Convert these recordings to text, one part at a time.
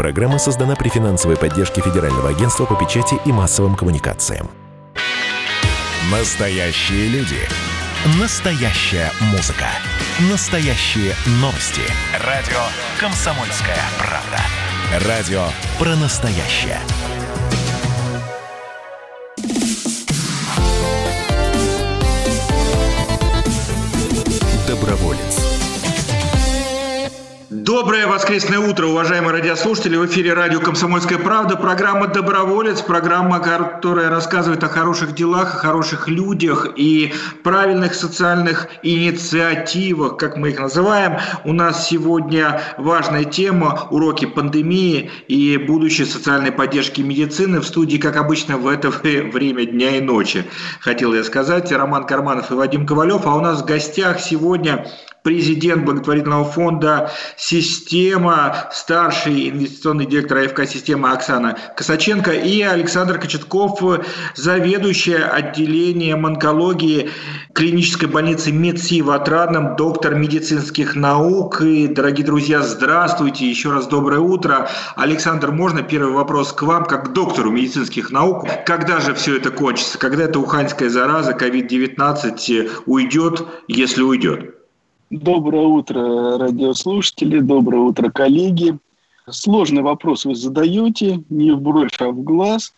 Программа создана при финансовой поддержке Федерального агентства по печати и массовым коммуникациям. Настоящие люди. Настоящая музыка. Настоящие новости. Радио «Комсомольская правда». Радио про настоящее. Доброволец. Доброе воскресное утро, уважаемые радиослушатели. В эфире радио «Комсомольская правда». Программа «Доброволец». Программа, которая рассказывает о хороших делах, о хороших людях и правильных социальных инициативах, как мы их называем. У нас сегодня важная тема – уроки пандемии и будущее социальной поддержки медицины. В студии, как обычно, в это время дня и ночи, хотел я сказать. Роман Карманов и Вадим Ковалев. А у нас в гостях сегодня президент благотворительного фонда «Система», старший инвестиционный директор АФК «Система» Оксана Косаченко и Александр Кочетков, заведующая отделением онкологии клинической больницы МедСи в Отрадном, доктор медицинских наук. И, дорогие друзья, здравствуйте, еще раз доброе утро. Александр, можно первый вопрос к вам, как к доктору медицинских наук? Когда же все это кончится? Когда эта уханьская зараза, COVID-19 уйдет, если уйдет? Доброе утро, радиослушатели, доброе утро, коллеги. Сложный вопрос вы задаете, не в бровь, а в глаз.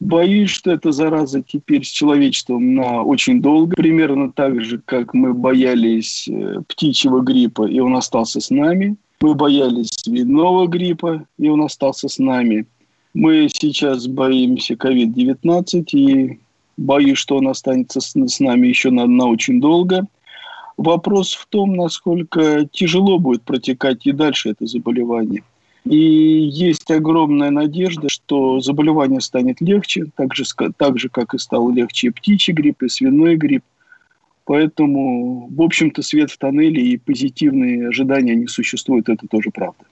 Боюсь, что эта зараза теперь с человечеством на очень долго, примерно так же, как мы боялись э, птичьего гриппа, и он остался с нами. Мы боялись свиного гриппа, и он остался с нами. Мы сейчас боимся COVID-19, и боюсь, что он останется с, нами еще на, на очень долго – Вопрос в том, насколько тяжело будет протекать и дальше это заболевание. И есть огромная надежда, что заболевание станет легче, так же, так же как и стал легче и птичий грипп, и свиной грипп. Поэтому, в общем-то, свет в тоннеле и позитивные ожидания не существуют, это тоже правда.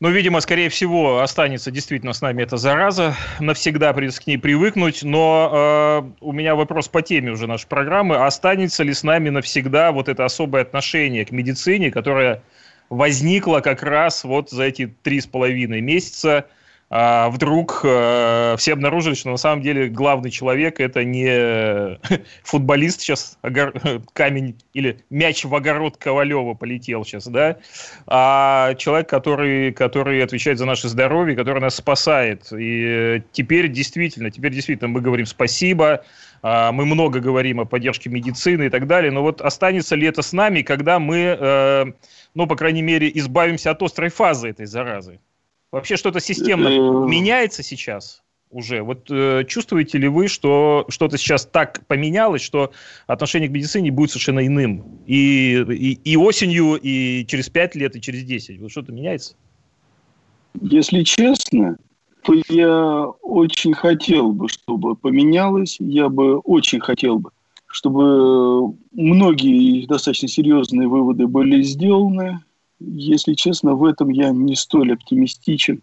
Ну, видимо, скорее всего, останется действительно с нами эта зараза. Навсегда придется к ней привыкнуть. Но э, у меня вопрос по теме уже нашей программы. Останется ли с нами навсегда вот это особое отношение к медицине, которое возникло как раз вот за эти три с половиной месяца а вдруг э, все обнаружили, что на самом деле главный человек это не футболист сейчас, огор... камень или мяч в огород Ковалева полетел сейчас, да, а человек, который, который отвечает за наше здоровье, который нас спасает. И теперь действительно, теперь действительно мы говорим спасибо, а, мы много говорим о поддержке медицины и так далее, но вот останется ли это с нами, когда мы, э, ну, по крайней мере, избавимся от острой фазы этой заразы? Вообще что-то системно э, меняется сейчас уже? Вот э, чувствуете ли вы, что что-то сейчас так поменялось, что отношение к медицине будет совершенно иным? И, и, и осенью, и через 5 лет, и через 10. Вот что-то меняется? Если честно, то я очень хотел бы, чтобы поменялось. Я бы очень хотел бы, чтобы многие достаточно серьезные выводы были сделаны если честно, в этом я не столь оптимистичен,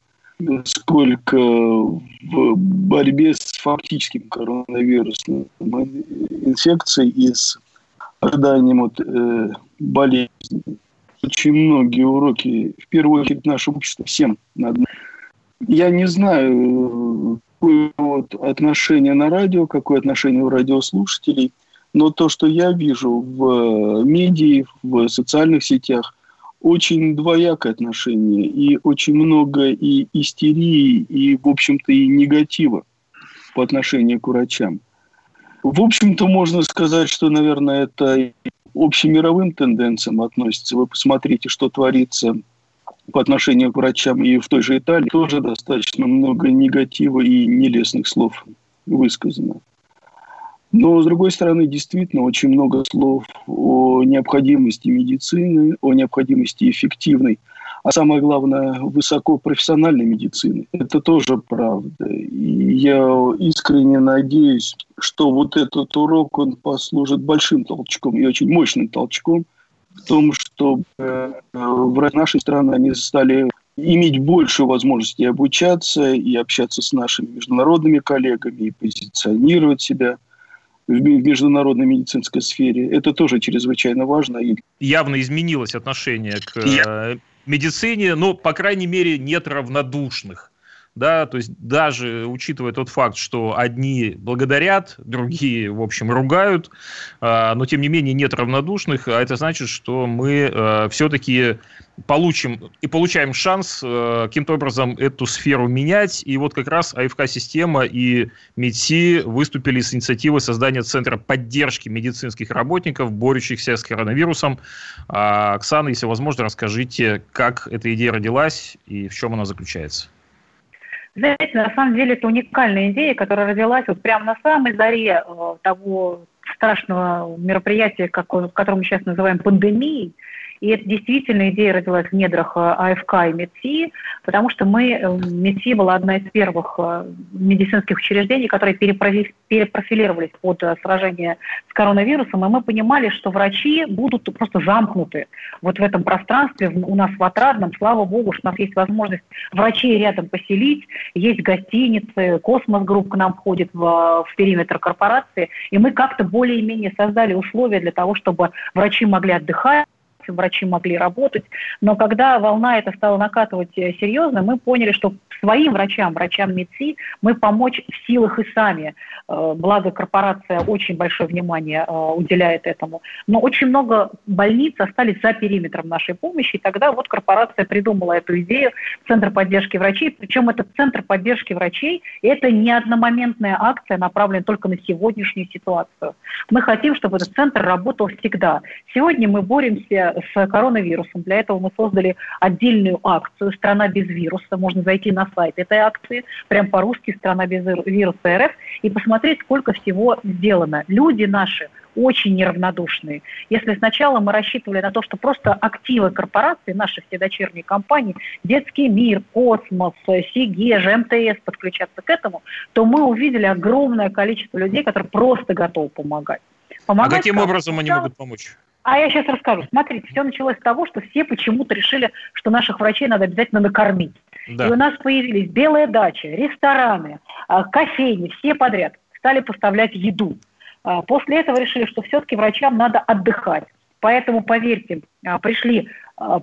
сколько в борьбе с фактическим коронавирусным инфекцией и с ожиданием от э, болезни. Очень многие уроки, в первую очередь, нашему обществу, всем надо. Я не знаю, какое вот отношение на радио, какое отношение у радиослушателей, но то, что я вижу в медиа, в социальных сетях, очень двоякое отношение, и очень много и истерии, и, в общем-то, и негатива по отношению к врачам. В общем-то, можно сказать, что, наверное, это общемировым тенденциям относится. Вы посмотрите, что творится по отношению к врачам и в той же Италии. Тоже достаточно много негатива и нелестных слов высказано. Но, с другой стороны, действительно очень много слов о необходимости медицины, о необходимости эффективной, а самое главное, высокопрофессиональной медицины. Это тоже правда. И я искренне надеюсь, что вот этот урок, он послужит большим толчком и очень мощным толчком в том, чтобы э, в нашей стране они стали иметь больше возможностей обучаться и общаться с нашими международными коллегами и позиционировать себя – в международной медицинской сфере. Это тоже чрезвычайно важно. Явно изменилось отношение к Я... Э, медицине, ну, по крайней мере, нет равнодушных да, то есть даже учитывая тот факт, что одни благодарят, другие, в общем, ругают, а, но тем не менее нет равнодушных, а это значит, что мы а, все-таки получим и получаем шанс а, каким-то образом эту сферу менять. И вот как раз АФК-система и МИДСИ выступили с инициативой создания Центра поддержки медицинских работников, борющихся с коронавирусом. Оксана, если возможно, расскажите, как эта идея родилась и в чем она заключается. Знаете, на самом деле это уникальная идея, которая родилась вот прямо на самой заре э, того страшного мероприятия, как, которое мы сейчас называем пандемией. И это действительно идея родилась в недрах э, АФК и МЕДСИ, потому что мы, э, МЕДСИ была одна из первых э, медицинских учреждений, которые перепрофилировались под сражение с коронавирусом, и мы понимали, что врачи будут просто замкнуты вот в этом пространстве у нас в Отрадном. Слава богу, что у нас есть возможность врачей рядом поселить, есть гостиницы, Космос Групп к нам входит в, в периметр корпорации, и мы как-то более-менее создали условия для того, чтобы врачи могли отдыхать, врачи могли работать. Но когда волна эта стала накатывать э, серьезно, мы поняли, что своим врачам, врачам МИДСИ, мы помочь в силах и сами. Э, благо корпорация очень большое внимание э, уделяет этому. Но очень много больниц остались за периметром нашей помощи, и тогда вот корпорация придумала эту идею Центр поддержки врачей. Причем этот Центр поддержки врачей – это не одномоментная акция, направленная только на сегодняшнюю ситуацию. Мы хотим, чтобы этот центр работал всегда. Сегодня мы боремся с коронавирусом. Для этого мы создали отдельную акцию «Страна без вируса». Можно зайти на сайт этой акции, прям по-русски «Страна без вируса РФ» и посмотреть, сколько всего сделано. Люди наши очень неравнодушные. Если сначала мы рассчитывали на то, что просто активы корпорации, наши все дочерние компании, Детский мир, Космос, Сигеж, МТС подключаться к этому, то мы увидели огромное количество людей, которые просто готовы помогать. помогать а каким образом они могут помочь? А я сейчас расскажу. Смотрите, все началось с того, что все почему-то решили, что наших врачей надо обязательно накормить. Да. И у нас появились белые дачи, рестораны, а, кофейни, все подряд стали поставлять еду. А, после этого решили, что все-таки врачам надо отдыхать. Поэтому, поверьте, а, пришли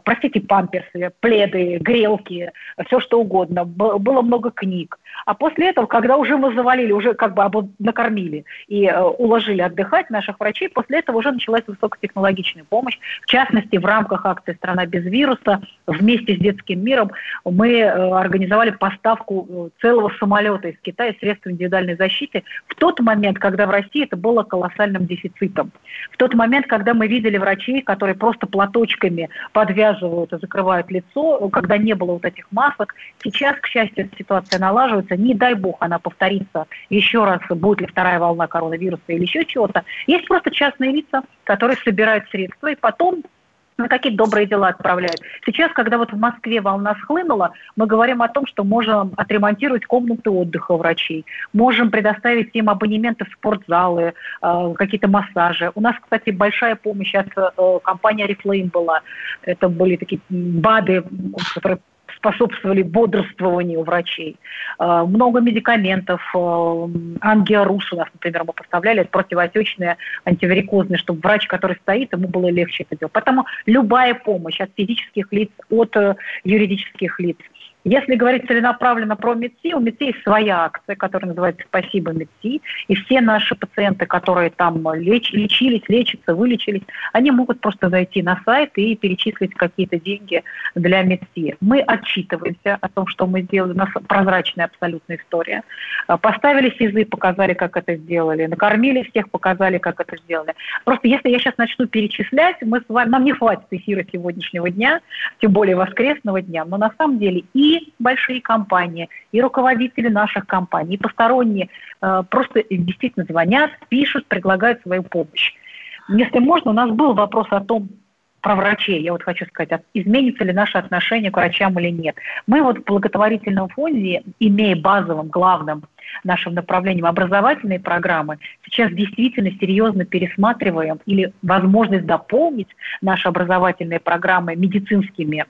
простите, памперсы, пледы, грелки, все что угодно. Было много книг. А после этого, когда уже мы завалили, уже как бы накормили и э, уложили отдыхать наших врачей, после этого уже началась высокотехнологичная помощь. В частности, в рамках акции «Страна без вируса» вместе с детским миром мы э, организовали поставку э, целого самолета из Китая средств индивидуальной защиты в тот момент, когда в России это было колоссальным дефицитом. В тот момент, когда мы видели врачей, которые просто платочками подвязывают и закрывают лицо, когда не было вот этих масок. Сейчас, к счастью, ситуация налаживается. Не дай бог она повторится еще раз, будет ли вторая волна коронавируса или еще чего-то. Есть просто частные лица, которые собирают средства и потом на какие добрые дела отправляют. Сейчас, когда вот в Москве волна схлынула, мы говорим о том, что можем отремонтировать комнаты отдыха врачей, можем предоставить им абонементы в спортзалы, э, какие-то массажи. У нас, кстати, большая помощь от э, компании Reflame была. Это были такие БАДы, которые способствовали бодрствованию врачей. Э, много медикаментов. Э, Ангиарус у нас, например, мы поставляли, противоотечные, антиварикозные, чтобы врач, который стоит, ему было легче это делать. Поэтому любая помощь от физических лиц, от э, юридических лиц – если говорить целенаправленно про МИДСИ, у МИДСИ есть своя акция, которая называется «Спасибо МИДСИ», и все наши пациенты, которые там леч, лечились, лечатся, вылечились, они могут просто зайти на сайт и перечислить какие-то деньги для МИДСИ. Мы отчитываемся о том, что мы сделали, у нас прозрачная абсолютная история. А, поставили СИЗы, показали, как это сделали, накормили всех, показали, как это сделали. Просто если я сейчас начну перечислять, мы с вами, нам не хватит эфира сегодняшнего дня, тем более воскресного дня, но на самом деле и большие компании, и руководители наших компаний, и посторонние э, просто действительно звонят, пишут, предлагают свою помощь. Если можно, у нас был вопрос о том, про врачей, я вот хочу сказать, а изменится ли наше отношение к врачам или нет. Мы вот в благотворительном фонде, имея базовым, главным нашим направлением образовательной программы, сейчас действительно серьезно пересматриваем или возможность дополнить наши образовательные программы медицинскими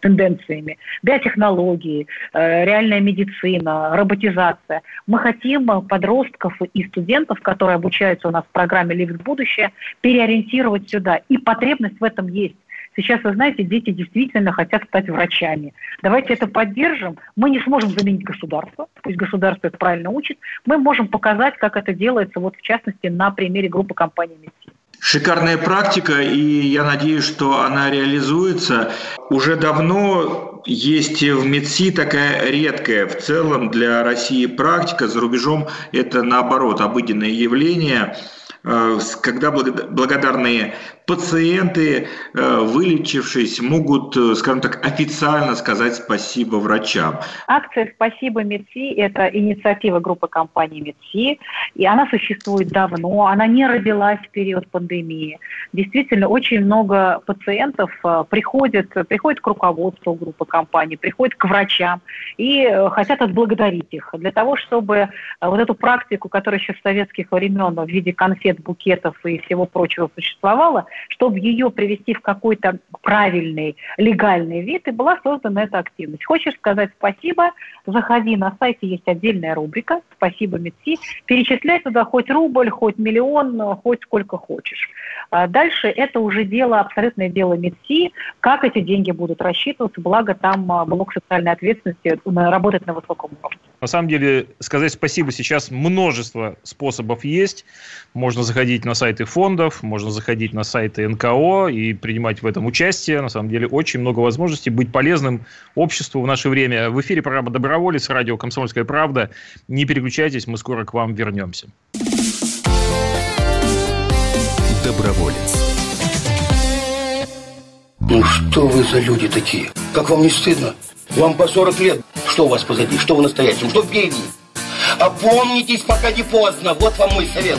тенденциями, биотехнологии, э, реальная медицина, роботизация. Мы хотим подростков и студентов, которые обучаются у нас в программе «Лифт будущее», переориентировать сюда. И потребность в этом есть. Сейчас, вы знаете, дети действительно хотят стать врачами. Давайте это поддержим. Мы не сможем заменить государство, пусть государство это правильно учит. Мы можем показать, как это делается, вот в частности, на примере группы компании «Медсин». Шикарная практика, и я надеюсь, что она реализуется. Уже давно есть в МЕДСИ такая редкая в целом для России практика. За рубежом это, наоборот, обыденное явление – Э, когда благодарные пациенты, э, вылечившись, могут, э, скажем так, официально сказать спасибо врачам. Акция «Спасибо МЕДСИ» – это инициатива группы компании МЕДСИ, и она существует давно, она не родилась в период пандемии. Действительно, очень много пациентов приходят, приходят к руководству группы компании, приходят к врачам и хотят отблагодарить их для того, чтобы вот эту практику, которая еще с советских времен в виде конфет, букетов и всего прочего существовала, чтобы ее привести в какой-то правильный, легальный вид, и была создана эта активность. Хочешь сказать спасибо, заходи на сайте, есть отдельная рубрика «Спасибо, МИДСИ», перечисляй туда хоть рубль, хоть миллион, хоть сколько хочешь. А дальше это уже дело, абсолютное дело МИДСИ, как эти деньги будут рассчитываться, благо там а, блок социальной ответственности работает на высоком уровне. На самом деле, сказать спасибо сейчас множество способов есть. Можно заходить на сайты фондов, можно заходить на сайты НКО и принимать в этом участие. На самом деле, очень много возможностей быть полезным обществу в наше время. В эфире программа «Доброволец», радио «Комсомольская правда». Не переключайтесь, мы скоро к вам вернемся. Доброволец. Ну что вы за люди такие? Как вам не стыдно? Вам по 40 лет. Что у вас позади? Что в настоящем? Что впереди? Опомнитесь, пока не поздно. Вот вам мой совет.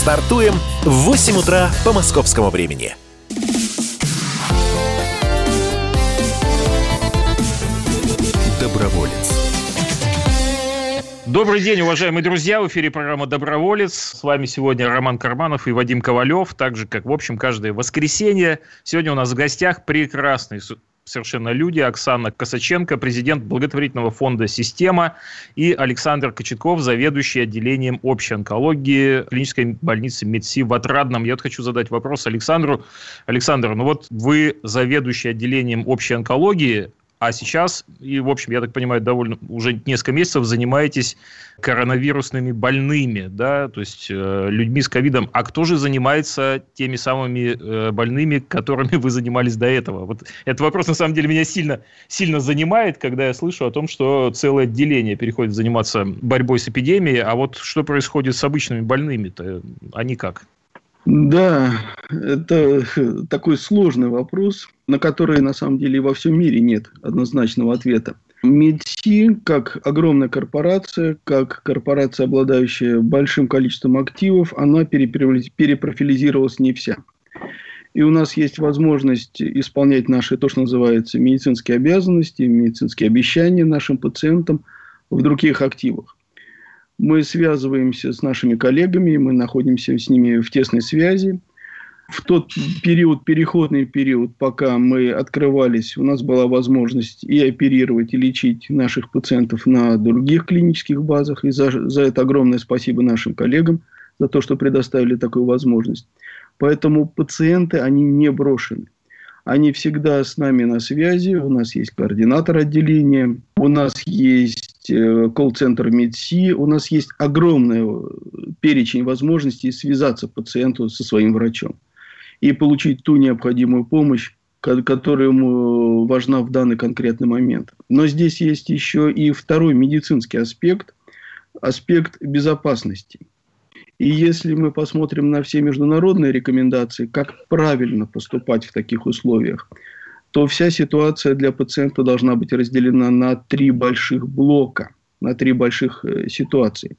Стартуем в 8 утра по московскому времени. Доброволец. Добрый день, уважаемые друзья. В эфире программа «Доброволец». С вами сегодня Роман Карманов и Вадим Ковалев. Так же, как, в общем, каждое воскресенье. Сегодня у нас в гостях прекрасный совершенно люди. Оксана Косаченко, президент благотворительного фонда «Система», и Александр Кочетков, заведующий отделением общей онкологии клинической больницы МедСи в Отрадном. Я вот хочу задать вопрос Александру. Александр, ну вот вы заведующий отделением общей онкологии, а сейчас, и, в общем, я так понимаю, довольно уже несколько месяцев занимаетесь коронавирусными больными, да, то есть э, людьми с ковидом. А кто же занимается теми самыми э, больными, которыми вы занимались до этого? Вот этот вопрос, на самом деле, меня сильно, сильно занимает, когда я слышу о том, что целое отделение переходит заниматься борьбой с эпидемией, а вот что происходит с обычными больными-то? Они как? Да, это такой сложный вопрос, на который на самом деле во всем мире нет однозначного ответа. Медси, как огромная корпорация, как корпорация, обладающая большим количеством активов, она перепрофилизировалась не вся. И у нас есть возможность исполнять наши, то, что называется, медицинские обязанности, медицинские обещания нашим пациентам в других активах мы связываемся с нашими коллегами, мы находимся с ними в тесной связи. В тот период, переходный период, пока мы открывались, у нас была возможность и оперировать, и лечить наших пациентов на других клинических базах. И за, за это огромное спасибо нашим коллегам, за то, что предоставили такую возможность. Поэтому пациенты, они не брошены. Они всегда с нами на связи. У нас есть координатор отделения, у нас есть есть э, колл-центр МедСи, у нас есть огромный э, перечень возможностей связаться пациенту со своим врачом и получить ту необходимую помощь, которая ему важна в данный конкретный момент. Но здесь есть еще и второй медицинский аспект, аспект безопасности. И если мы посмотрим на все международные рекомендации, как правильно поступать в таких условиях, то вся ситуация для пациента должна быть разделена на три больших блока, на три больших э, ситуации.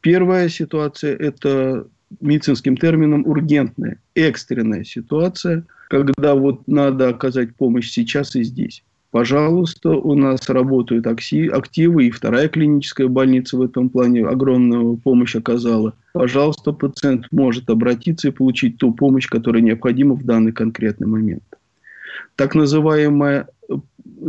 Первая ситуация – это медицинским термином ургентная, экстренная ситуация, когда вот надо оказать помощь сейчас и здесь. Пожалуйста, у нас работают активы, и вторая клиническая больница в этом плане огромную помощь оказала. Пожалуйста, пациент может обратиться и получить ту помощь, которая необходима в данный конкретный момент. Так называемая э,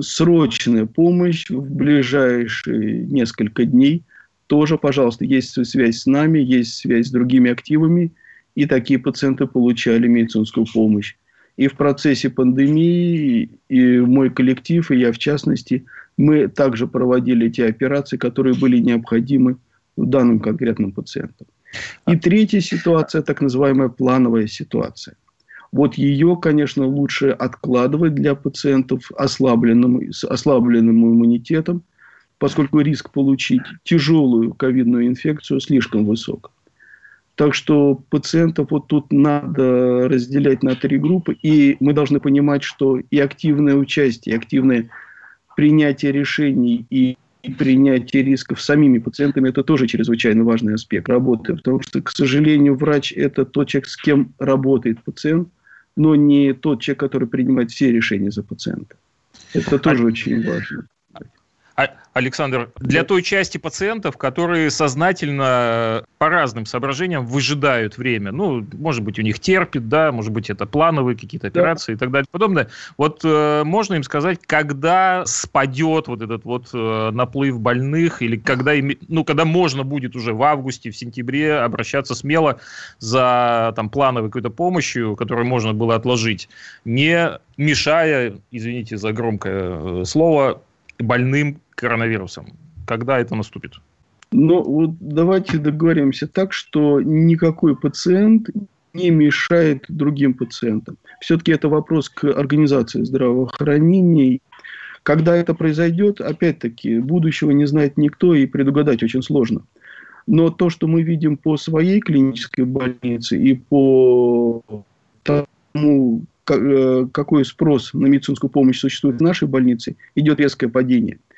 срочная помощь в ближайшие несколько дней тоже, пожалуйста, есть связь с нами, есть связь с другими активами, и такие пациенты получали медицинскую помощь. И в процессе пандемии, и мой коллектив, и я в частности, мы также проводили те операции, которые были необходимы в данном конкретном пациенту. И третья ситуация, так называемая плановая ситуация. Вот ее, конечно, лучше откладывать для пациентов ослабленным, с ослабленным иммунитетом, поскольку риск получить тяжелую ковидную инфекцию слишком высок. Так что пациентов вот тут надо разделять на три группы, и мы должны понимать, что и активное участие, и активное принятие решений и принятие рисков самими пациентами – это тоже чрезвычайно важный аспект работы, потому что, к сожалению, врач – это тот человек, с кем работает пациент, но не тот человек, который принимает все решения за пациента. Это тоже а... очень важно. А, Александр, для той части пациентов, которые сознательно по разным соображениям выжидают время, ну, может быть, у них терпит, да, может быть, это плановые какие-то операции да. и так далее, подобное. Вот э, можно им сказать, когда спадет вот этот вот э, наплыв больных, или когда, им, ну, когда можно будет уже в августе, в сентябре обращаться смело за там плановой какой-то помощью, которую можно было отложить, не мешая, извините за громкое э, слово, больным коронавирусом? Когда это наступит? Ну, вот давайте договоримся так, что никакой пациент не мешает другим пациентам. Все-таки это вопрос к организации здравоохранения. Когда это произойдет, опять-таки, будущего не знает никто и предугадать очень сложно. Но то, что мы видим по своей клинической больнице и по тому, э, какой спрос на медицинскую помощь существует в нашей больнице, идет резкое падение –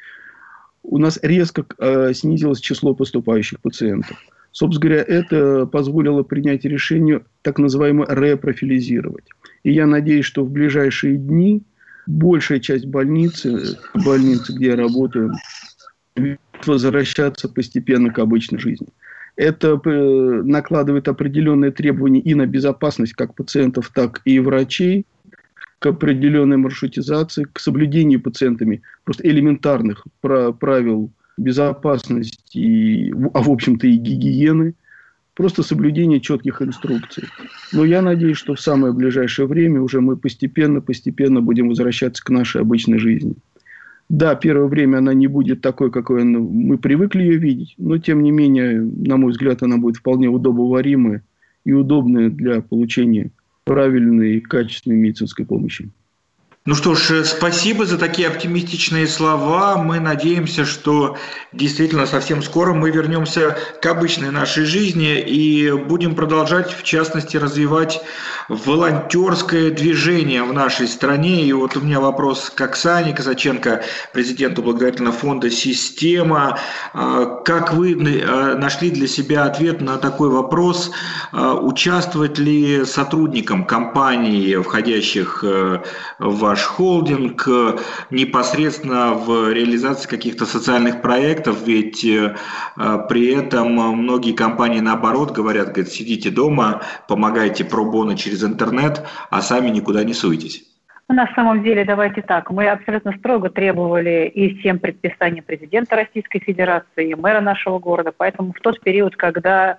у нас резко э, снизилось число поступающих пациентов. Собственно говоря, это позволило принять решение так называемо репрофилизировать. И я надеюсь, что в ближайшие дни большая часть больницы, больницы, где я работаю, возвращаться постепенно к обычной жизни. Это э, накладывает определенные требования и на безопасность как пациентов, так и врачей, к определенной маршрутизации, к соблюдению пациентами просто элементарных правил безопасности, а в общем-то и гигиены, просто соблюдение четких инструкций. Но я надеюсь, что в самое ближайшее время уже мы постепенно-постепенно будем возвращаться к нашей обычной жизни. Да, первое время она не будет такой, какой мы привыкли ее видеть, но тем не менее, на мой взгляд, она будет вполне удобоваримая и удобная для получения правильной и качественной медицинской помощи. Ну что ж, э, спасибо за такие оптимистичные слова. Мы надеемся, что действительно совсем скоро мы вернемся к обычной нашей жизни и будем продолжать, в частности, развивать волонтерское движение в нашей стране. И вот у меня вопрос к Оксане Казаченко, президенту благотворительного фонда «Система». А, как вы э, нашли для себя ответ на такой вопрос? А, участвовать ли сотрудникам компаний, входящих э, в ваш холдинг непосредственно в реализации каких-то социальных проектов, ведь э, при этом многие компании наоборот говорят, говорят, сидите дома, помогайте пробоно через интернет, а сами никуда не суетесь. На самом деле, давайте так, мы абсолютно строго требовали и всем предписаний президента Российской Федерации, и мэра нашего города, поэтому в тот период, когда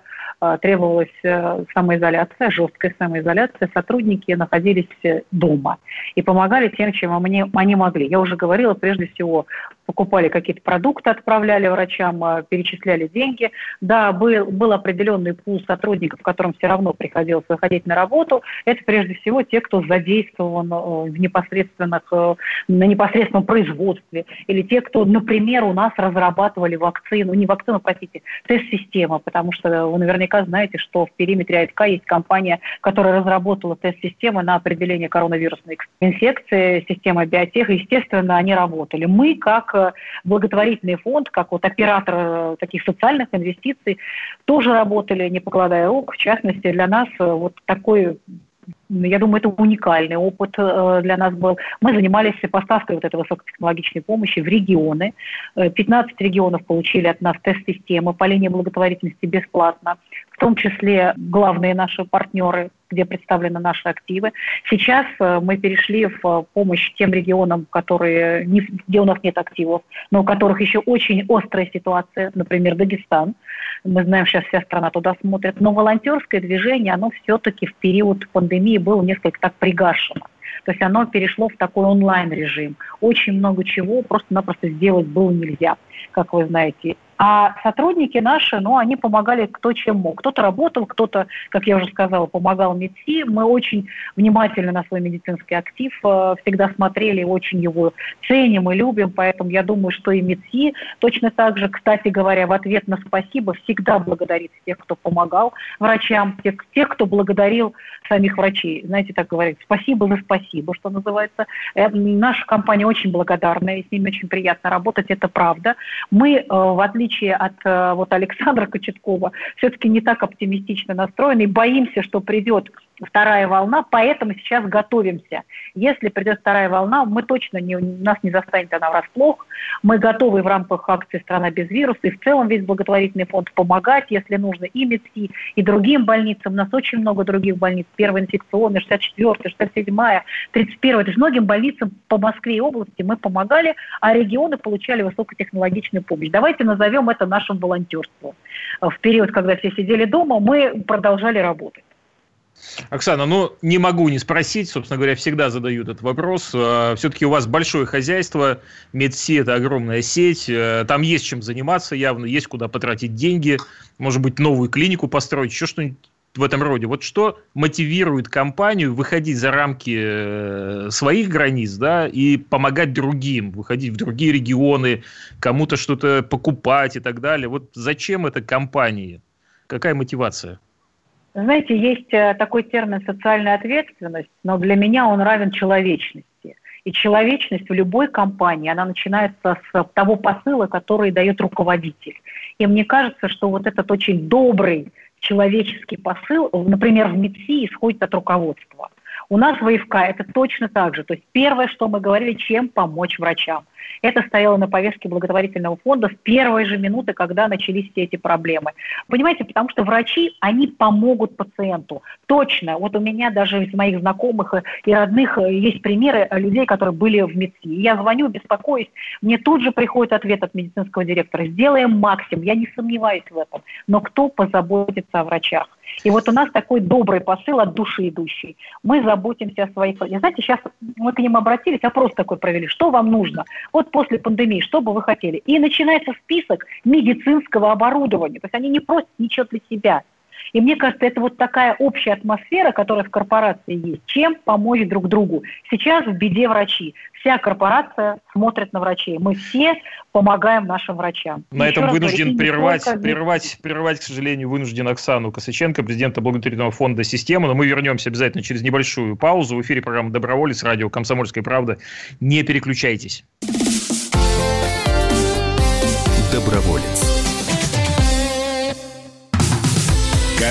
требовалась э, самоизоляция, жесткая самоизоляция, сотрудники находились дома и помогали тем, чем они могли. Я уже говорила, прежде всего, покупали какие-то продукты, отправляли врачам, а, перечисляли деньги. Да, был, был определенный пул сотрудников, которым все равно приходилось выходить на работу. Это прежде всего те, кто задействован э, в непосредственных, э, на непосредственном производстве. Или те, кто, например, у нас разрабатывали вакцину, не вакцину, простите, тест-систему, потому что вы наверняка знаете, что в периметре АИК есть компания, которая разработала тест-системы на определение коронавирусной инфекции, система биотех. Естественно, они работали. Мы, как благотворительный фонд, как вот оператор э, таких социальных инвестиций, тоже работали, не покладая рук. В частности, для нас э, вот такой я думаю, это уникальный опыт э, для нас был. Мы занимались поставкой вот этой высокотехнологичной помощи в регионы. 15 э, регионов получили от нас тест-системы по линии благотворительности бесплатно, в том числе главные наши партнеры где представлены наши активы. Сейчас э, мы перешли в помощь тем регионам, которые где у нас нет активов, но у которых еще очень острая ситуация, например, Дагестан. Мы знаем, сейчас вся страна туда смотрит. Но волонтерское движение, оно все-таки в период пандемии было несколько так пригашено. То есть оно перешло в такой онлайн-режим. Очень много чего просто-напросто сделать было нельзя, как вы знаете. А сотрудники наши, ну, они помогали кто чем мог. Кто-то работал, кто-то, как я уже сказала, помогал МИДСИ. Мы очень внимательно на свой медицинский актив э, всегда смотрели, очень его ценим и любим. Поэтому я думаю, что и МИДСИ точно так же, кстати говоря, в ответ на спасибо всегда благодарит тех, кто помогал врачам, тех, тех кто благодарил самих врачей. Знаете, так говорят, спасибо за спасибо, что называется. Э, наша компания очень благодарна, и с ними очень приятно работать, это правда. Мы, э, в отличие от э, вот Александра Кочеткова, все-таки не так оптимистично настроены и боимся, что придет вторая волна, поэтому сейчас готовимся. Если придет вторая волна, мы точно не, нас не застанет она врасплох. Мы готовы в рамках акции «Страна без вируса» и в целом весь благотворительный фонд помогать, если нужно, и МИДСИ, и другим больницам. У нас очень много других больниц. Первая инфекционная, 64 67 31 То есть многим больницам по Москве и области мы помогали, а регионы получали высокотехнологичную помощь. Давайте назовем это нашим волонтерством. В период, когда все сидели дома, мы продолжали работать. Оксана, ну не могу не спросить, собственно говоря, всегда задают этот вопрос. А, Все-таки у вас большое хозяйство, Медси – это огромная сеть, э, там есть чем заниматься явно, есть куда потратить деньги, может быть, новую клинику построить, еще что-нибудь в этом роде. Вот что мотивирует компанию выходить за рамки э, своих границ, да, и помогать другим, выходить в другие регионы, кому-то что-то покупать и так далее. Вот зачем это компании? Какая мотивация? Знаете, есть э, такой термин социальная ответственность, но для меня он равен человечности. И человечность в любой компании, она начинается с того посыла, который дает руководитель. И мне кажется, что вот этот очень добрый человеческий посыл, например, в МИДСИ исходит от руководства. У нас в ИФК это точно так же. То есть первое, что мы говорили, чем помочь врачам – это стояло на повестке благотворительного фонда в первые же минуты, когда начались все эти проблемы. Понимаете, потому что врачи, они помогут пациенту. Точно. Вот у меня даже из моих знакомых и родных есть примеры людей, которые были в МИДСИ. Я звоню, беспокоюсь, мне тут же приходит ответ от медицинского директора. Сделаем максимум, я не сомневаюсь в этом. Но кто позаботится о врачах? И вот у нас такой добрый посыл от души идущий. Мы заботимся о своих... Знаете, сейчас мы к ним обратились, опрос такой провели. Что вам нужно? Вот после пандемии, что бы вы хотели? И начинается список медицинского оборудования. То есть они не просят ничего для себя. И мне кажется, это вот такая общая атмосфера, которая в корпорации есть. Чем помочь друг другу? Сейчас в беде врачи. Вся корпорация смотрит на врачей. Мы все помогаем нашим врачам. На Еще этом вынужден говорю, прервать, только... прервать, прервать, к сожалению, вынужден Оксану Косаченко, президента благотворительного фонда «Система». Но мы вернемся обязательно через небольшую паузу. В эфире программа «Доброволец», радио «Комсомольская правда». Не переключайтесь. Доброволец.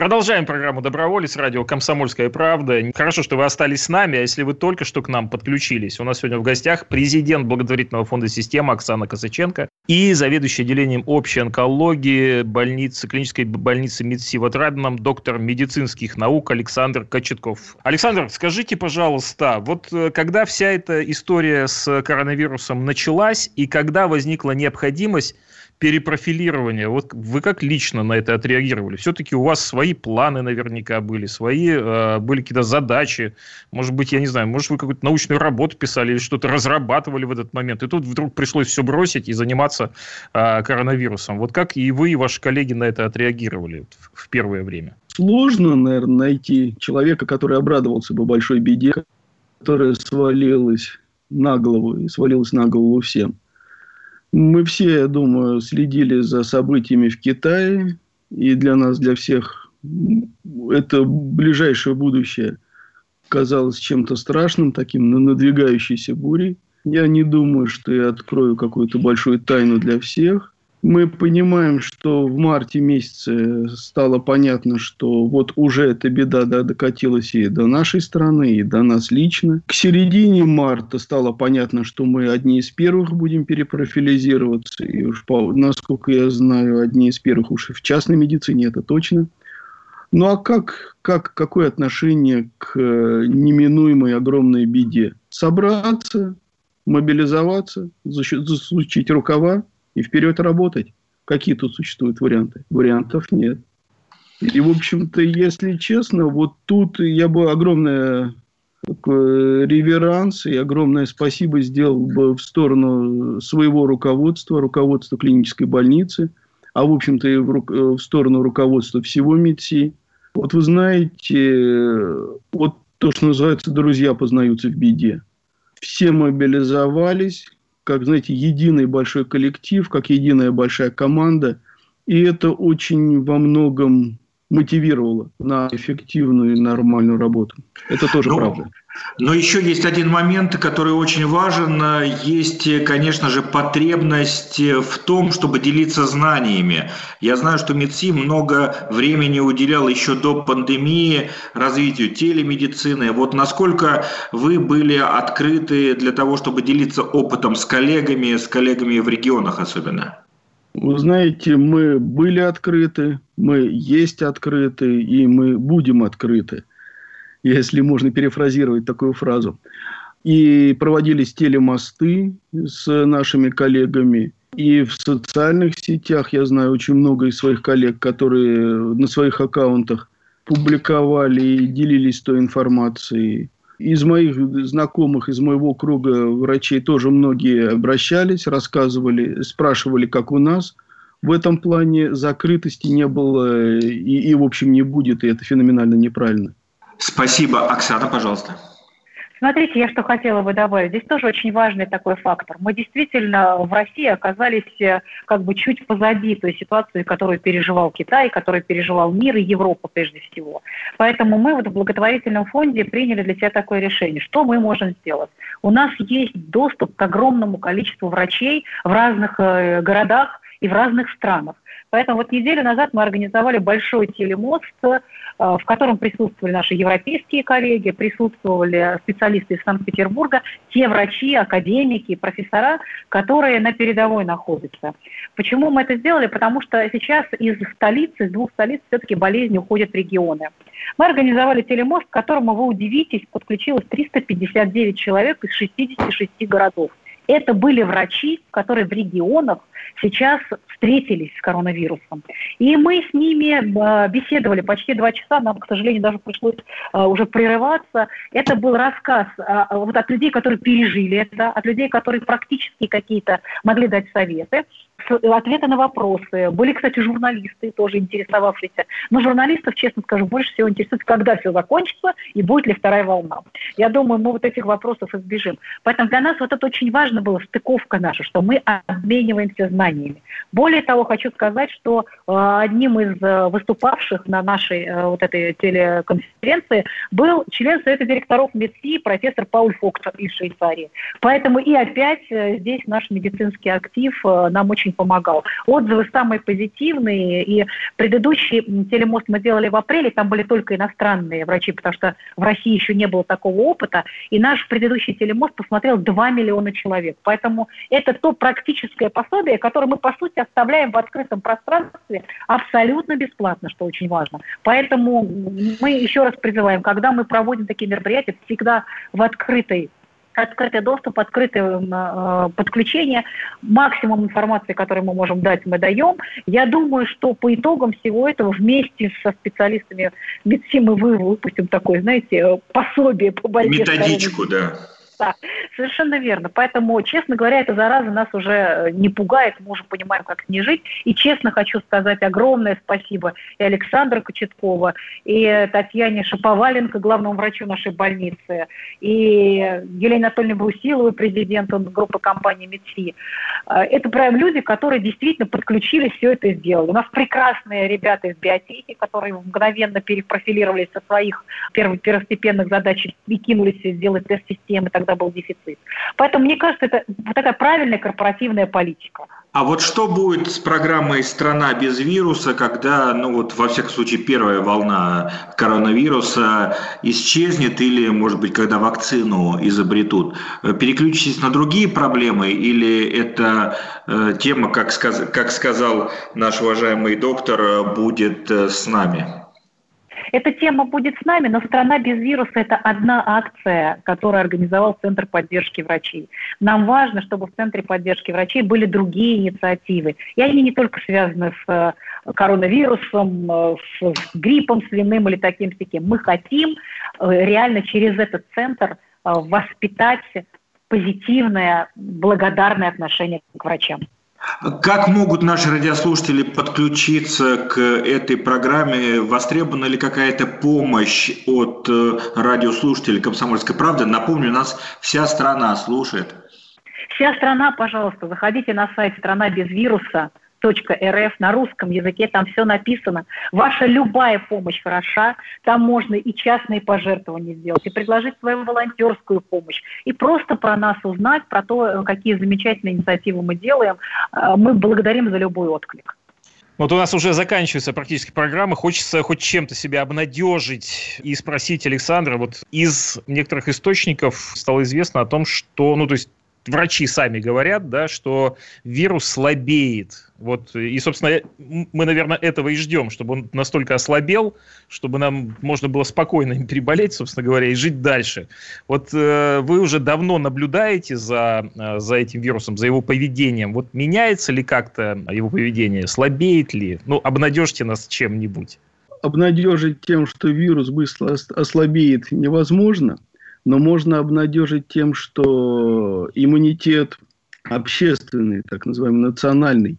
Продолжаем программу «Доброволец», радио «Комсомольская правда». Хорошо, что вы остались с нами, а если вы только что к нам подключились, у нас сегодня в гостях президент благотворительного фонда «Система» Оксана Косаченко и заведующий отделением общей онкологии больницы, клинической больницы МИДСИ в Отрадном, доктор медицинских наук Александр Кочетков. Александр, скажите, пожалуйста, вот э, когда вся эта история с коронавирусом началась и когда возникла необходимость перепрофилирования. Вот вы как лично на это отреагировали? Все-таки у вас свои планы наверняка были, свои э, были какие-то задачи. Может быть, я не знаю, может, вы какую-то научную работу писали или что-то разрабатывали в этот момент. И тут вдруг пришлось все бросить и заниматься э, коронавирусом. Вот как и вы, и ваши коллеги на это отреагировали в, первое время? Сложно, наверное, найти человека, который обрадовался бы большой беде, которая свалилась на голову и свалилась на голову всем. Мы все, я думаю, следили за событиями в Китае, и для нас, для всех, это ближайшее будущее казалось чем-то страшным, таким надвигающейся бурей. Я не думаю, что я открою какую-то большую тайну для всех мы понимаем, что в марте месяце стало понятно, что вот уже эта беда да, докатилась и до нашей страны, и до нас лично. К середине марта стало понятно, что мы одни из первых будем перепрофилизироваться. И уж, по, насколько я знаю, одни из первых уж и в частной медицине, это точно. Ну а как, как, какое отношение к э, неминуемой огромной беде? Собраться, мобилизоваться, засучить рукава, и вперед работать. Какие тут существуют варианты? Вариантов нет. И, в общем-то, если честно, вот тут я бы огромное такой реверанс и огромное спасибо сделал бы в сторону своего руководства, руководства клинической больницы, а в общем-то и в, ру- в сторону руководства всего МИДСИ. Вот вы знаете, вот то, что называется «друзья познаются в беде». Все мобилизовались, как, знаете, единый большой коллектив, как единая большая команда. И это очень во многом мотивировало на эффективную и нормальную работу. Это тоже ну, правда. Но еще есть один момент, который очень важен. Есть, конечно же, потребность в том, чтобы делиться знаниями. Я знаю, что МИДСИ много времени уделял еще до пандемии развитию телемедицины. Вот насколько вы были открыты для того, чтобы делиться опытом с коллегами, с коллегами в регионах особенно? Вы знаете, мы были открыты, мы есть открыты, и мы будем открыты если можно перефразировать такую фразу. И проводились телемосты с нашими коллегами. И в социальных сетях я знаю очень много из своих коллег, которые на своих аккаунтах публиковали и делились той информацией. Из моих знакомых, из моего круга врачей тоже многие обращались, рассказывали, спрашивали, как у нас. В этом плане закрытости не было и, и в общем, не будет, и это феноменально неправильно. Спасибо. Оксана, пожалуйста. Смотрите, я что хотела бы добавить. Здесь тоже очень важный такой фактор. Мы действительно в России оказались э, как бы чуть позади той ситуации, которую переживал Китай, которую переживал мир и Европа прежде всего. Поэтому мы вот в благотворительном фонде приняли для себя такое решение. Что мы можем сделать? У нас есть доступ к огромному количеству врачей в разных э, городах и в разных странах. Поэтому вот неделю назад мы организовали большой телемост, э, в котором присутствовали наши европейские коллеги, присутствовали специалисты из Санкт-Петербурга, те врачи, академики, профессора, которые на передовой находятся. Почему мы это сделали? Потому что сейчас из столицы, из двух столиц все-таки болезни уходят в регионы. Мы организовали телемост, к которому, вы удивитесь, подключилось 359 человек из 66 городов. Это были врачи, которые в регионах сейчас встретились с коронавирусом. И мы с ними э, беседовали почти два часа, нам, к сожалению, даже пришлось э, уже прерываться. Это был рассказ э, вот от людей, которые пережили это, от людей, которые практически какие-то могли дать советы ответы на вопросы. Были, кстати, журналисты, тоже интересовавшиеся. Но журналистов, честно скажу, больше всего интересует, когда все закончится и будет ли вторая волна. Я думаю, мы вот этих вопросов избежим. Поэтому для нас вот это очень важно было, стыковка наша, что мы обмениваемся знаниями. Более того, хочу сказать, что э, одним из э, выступавших на нашей э, вот этой телеконференции был член Совета директоров МЕДСИ, профессор Пауль Фоктор из Швейцарии. Поэтому и опять здесь наш медицинский актив нам очень помогал. Отзывы самые позитивные, и предыдущий телемост мы делали в апреле, там были только иностранные врачи, потому что в России еще не было такого опыта, и наш предыдущий телемост посмотрел 2 миллиона человек. Поэтому это то практическое пособие, которое мы, по сути, оставляем в открытом пространстве абсолютно бесплатно, что очень важно. Поэтому мы еще раз призываем, когда мы проводим такие мероприятия, всегда в открытой открытый доступ, открытое э, подключение. Максимум информации, который мы можем дать, мы даем. Я думаю, что по итогам всего этого вместе со специалистами МИДСИ мы выпустим такое, знаете, пособие по борьбе Методичку, с да да, совершенно верно. Поэтому, честно говоря, эта зараза нас уже э, не пугает, мы уже понимаем, как с ней жить. И честно хочу сказать огромное спасибо и Александру Кочеткова, и Татьяне Шаповаленко, главному врачу нашей больницы, и Елене Анатольевне Брусиловой, президенту группы компании МИДСИ. Э, это прям люди, которые действительно подключились, все это сделали. У нас прекрасные ребята из биотехи, которые мгновенно перепрофилировались со своих первостепенных задач и кинулись сделать тест-системы и так когда был дефицит. Поэтому, мне кажется, это такая правильная корпоративная политика. А вот что будет с программой «Страна без вируса», когда, ну вот, во всяком случае, первая волна коронавируса исчезнет или, может быть, когда вакцину изобретут? Переключитесь на другие проблемы или это э, тема, как, сказ как сказал наш уважаемый доктор, будет э, с нами? Эта тема будет с нами, но «Страна без вируса» – это одна акция, которую организовал Центр поддержки врачей. Нам важно, чтобы в Центре поддержки врачей были другие инициативы. И они не только связаны с э, коронавирусом, э, с гриппом свиным или таким таким. Мы хотим э, реально через этот центр воспитать позитивное, благодарное отношение к врачам. Как могут наши радиослушатели подключиться к этой программе? Востребована ли какая-то помощь от э, радиослушателей «Комсомольской правды»? Напомню, нас вся страна слушает. Вся страна, пожалуйста, заходите на сайт «Страна без вируса», рф на русском языке, там все написано. Ваша любая помощь хороша, там можно и частные пожертвования сделать, и предложить свою волонтерскую помощь, и просто про нас узнать, про то, какие замечательные инициативы мы делаем. А, мы благодарим за любой отклик. Вот у нас уже заканчивается практически программа. Хочется хоть чем-то себя обнадежить и спросить Александра. Вот из некоторых источников стало известно о том, что, ну, то есть врачи сами говорят, да, что вирус слабеет. Вот, и, собственно, мы, наверное, этого и ждем, чтобы он настолько ослабел, чтобы нам можно было спокойно им переболеть, собственно говоря, и жить дальше. Вот э, вы уже давно наблюдаете за, э, за этим вирусом, за его поведением. Вот меняется ли как-то его поведение, слабеет ли? Ну, обнадежьте нас чем-нибудь. Обнадежить тем, что вирус быстро ослабеет, невозможно – но можно обнадежить тем, что иммунитет общественный, так называемый национальный,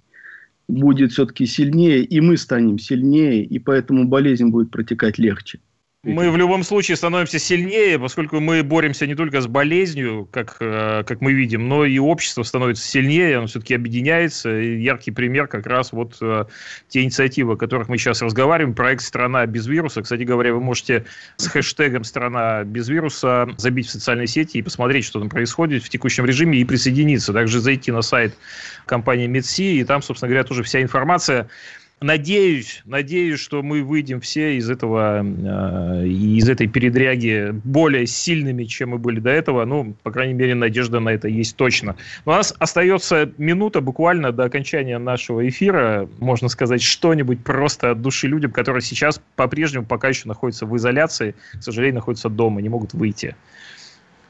будет все-таки сильнее, и мы станем сильнее, и поэтому болезнь будет протекать легче. Мы в любом случае становимся сильнее, поскольку мы боремся не только с болезнью, как, э, как мы видим, но и общество становится сильнее, оно все-таки объединяется. И яркий пример как раз вот э, те инициативы, о которых мы сейчас разговариваем, проект «Страна без вируса». Кстати говоря, вы можете с хэштегом «Страна без вируса» забить в социальные сети и посмотреть, что там происходит в текущем режиме и присоединиться. Также зайти на сайт компании МедСи, и там, собственно говоря, тоже вся информация надеюсь, надеюсь, что мы выйдем все из этого, э, из этой передряги более сильными, чем мы были до этого. Ну, по крайней мере, надежда на это есть точно. Но у нас остается минута буквально до окончания нашего эфира. Можно сказать что-нибудь просто от души людям, которые сейчас по-прежнему пока еще находятся в изоляции, к сожалению, находятся дома, не могут выйти.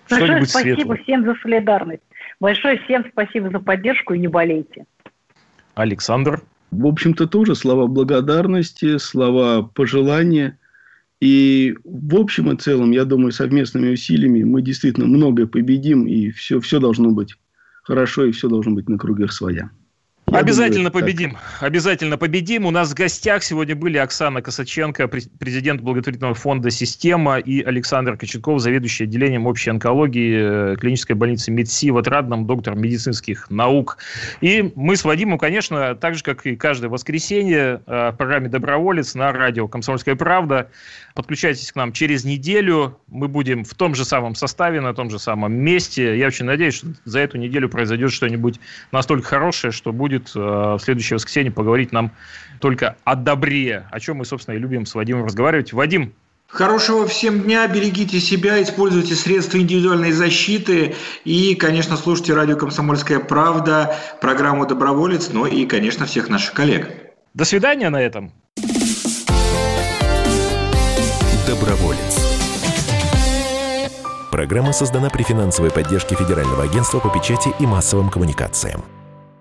Большое спасибо светлое. всем за солидарность. Большое всем спасибо за поддержку и не болейте. Александр в общем-то, тоже слова благодарности, слова пожелания. И в общем и целом, я думаю, совместными усилиями мы действительно многое победим, и все, все должно быть хорошо, и все должно быть на кругах своя. Я Обязательно думаю, победим. Так. Обязательно победим. У нас в гостях сегодня были Оксана Косаченко, президент благотворительного фонда «Система», и Александр Кочетков, заведующий отделением общей онкологии э, клинической больницы МедСи в Отрадном, доктор медицинских наук. И мы с Вадимом, конечно, так же, как и каждое воскресенье э, в программе «Доброволец» на радио «Комсомольская правда». Подключайтесь к нам через неделю. Мы будем в том же самом составе, на том же самом месте. Я очень надеюсь, что за эту неделю произойдет что-нибудь настолько хорошее, что будет будет э, в следующее воскресенье поговорить нам только о добре, о чем мы, собственно, и любим с Вадимом разговаривать. Вадим, Хорошего всем дня, берегите себя, используйте средства индивидуальной защиты и, конечно, слушайте радио «Комсомольская правда», программу «Доброволец», ну и, конечно, всех наших коллег. До свидания на этом. Доброволец. Программа создана при финансовой поддержке Федерального агентства по печати и массовым коммуникациям.